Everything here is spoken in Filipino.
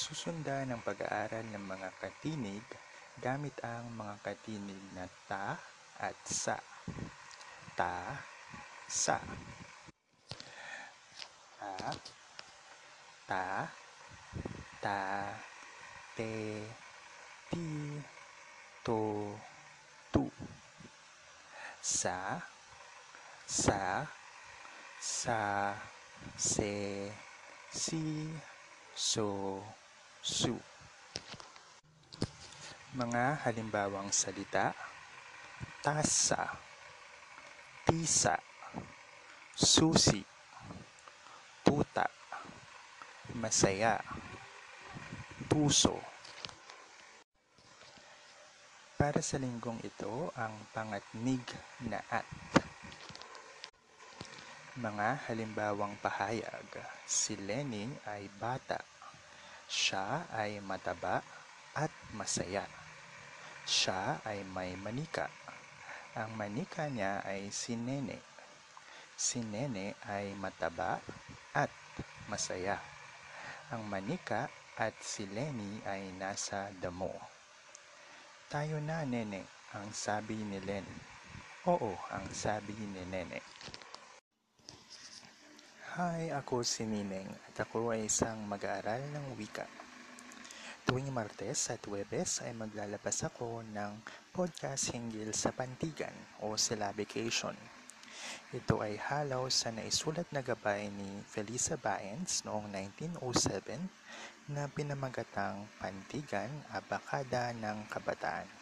Susundan ang pag-aaral ng mga katinig gamit ang mga katinig na ta at sa. Ta, sa. Ta, ta, ta, te, ti, to, tu. Sa, sa, sa, se, si, so, su. Mga halimbawang salita, tasa, tisa, susi, tuta, masaya, puso. Para sa linggong ito, ang pangatnig na at. Mga halimbawang pahayag, si Lenny ay bata. Siya ay mataba at masaya. Siya ay may manika. Ang manika niya ay si Nene. Si Nene ay mataba at masaya. Ang manika at si Lenny ay nasa damo. Tayo na, Nene, ang sabi ni Len. Oo, ang sabi ni Nene. Hi, ako si Nineng at ako ay isang mag-aaral ng wika. Tuwing Martes at Webes ay maglalabas ako ng podcast hinggil sa pantigan o syllabication. Ito ay halaw sa naisulat na gabay ni Felisa Baens noong 1907 na pinamagatang Pantigan Abakada ng Kabataan.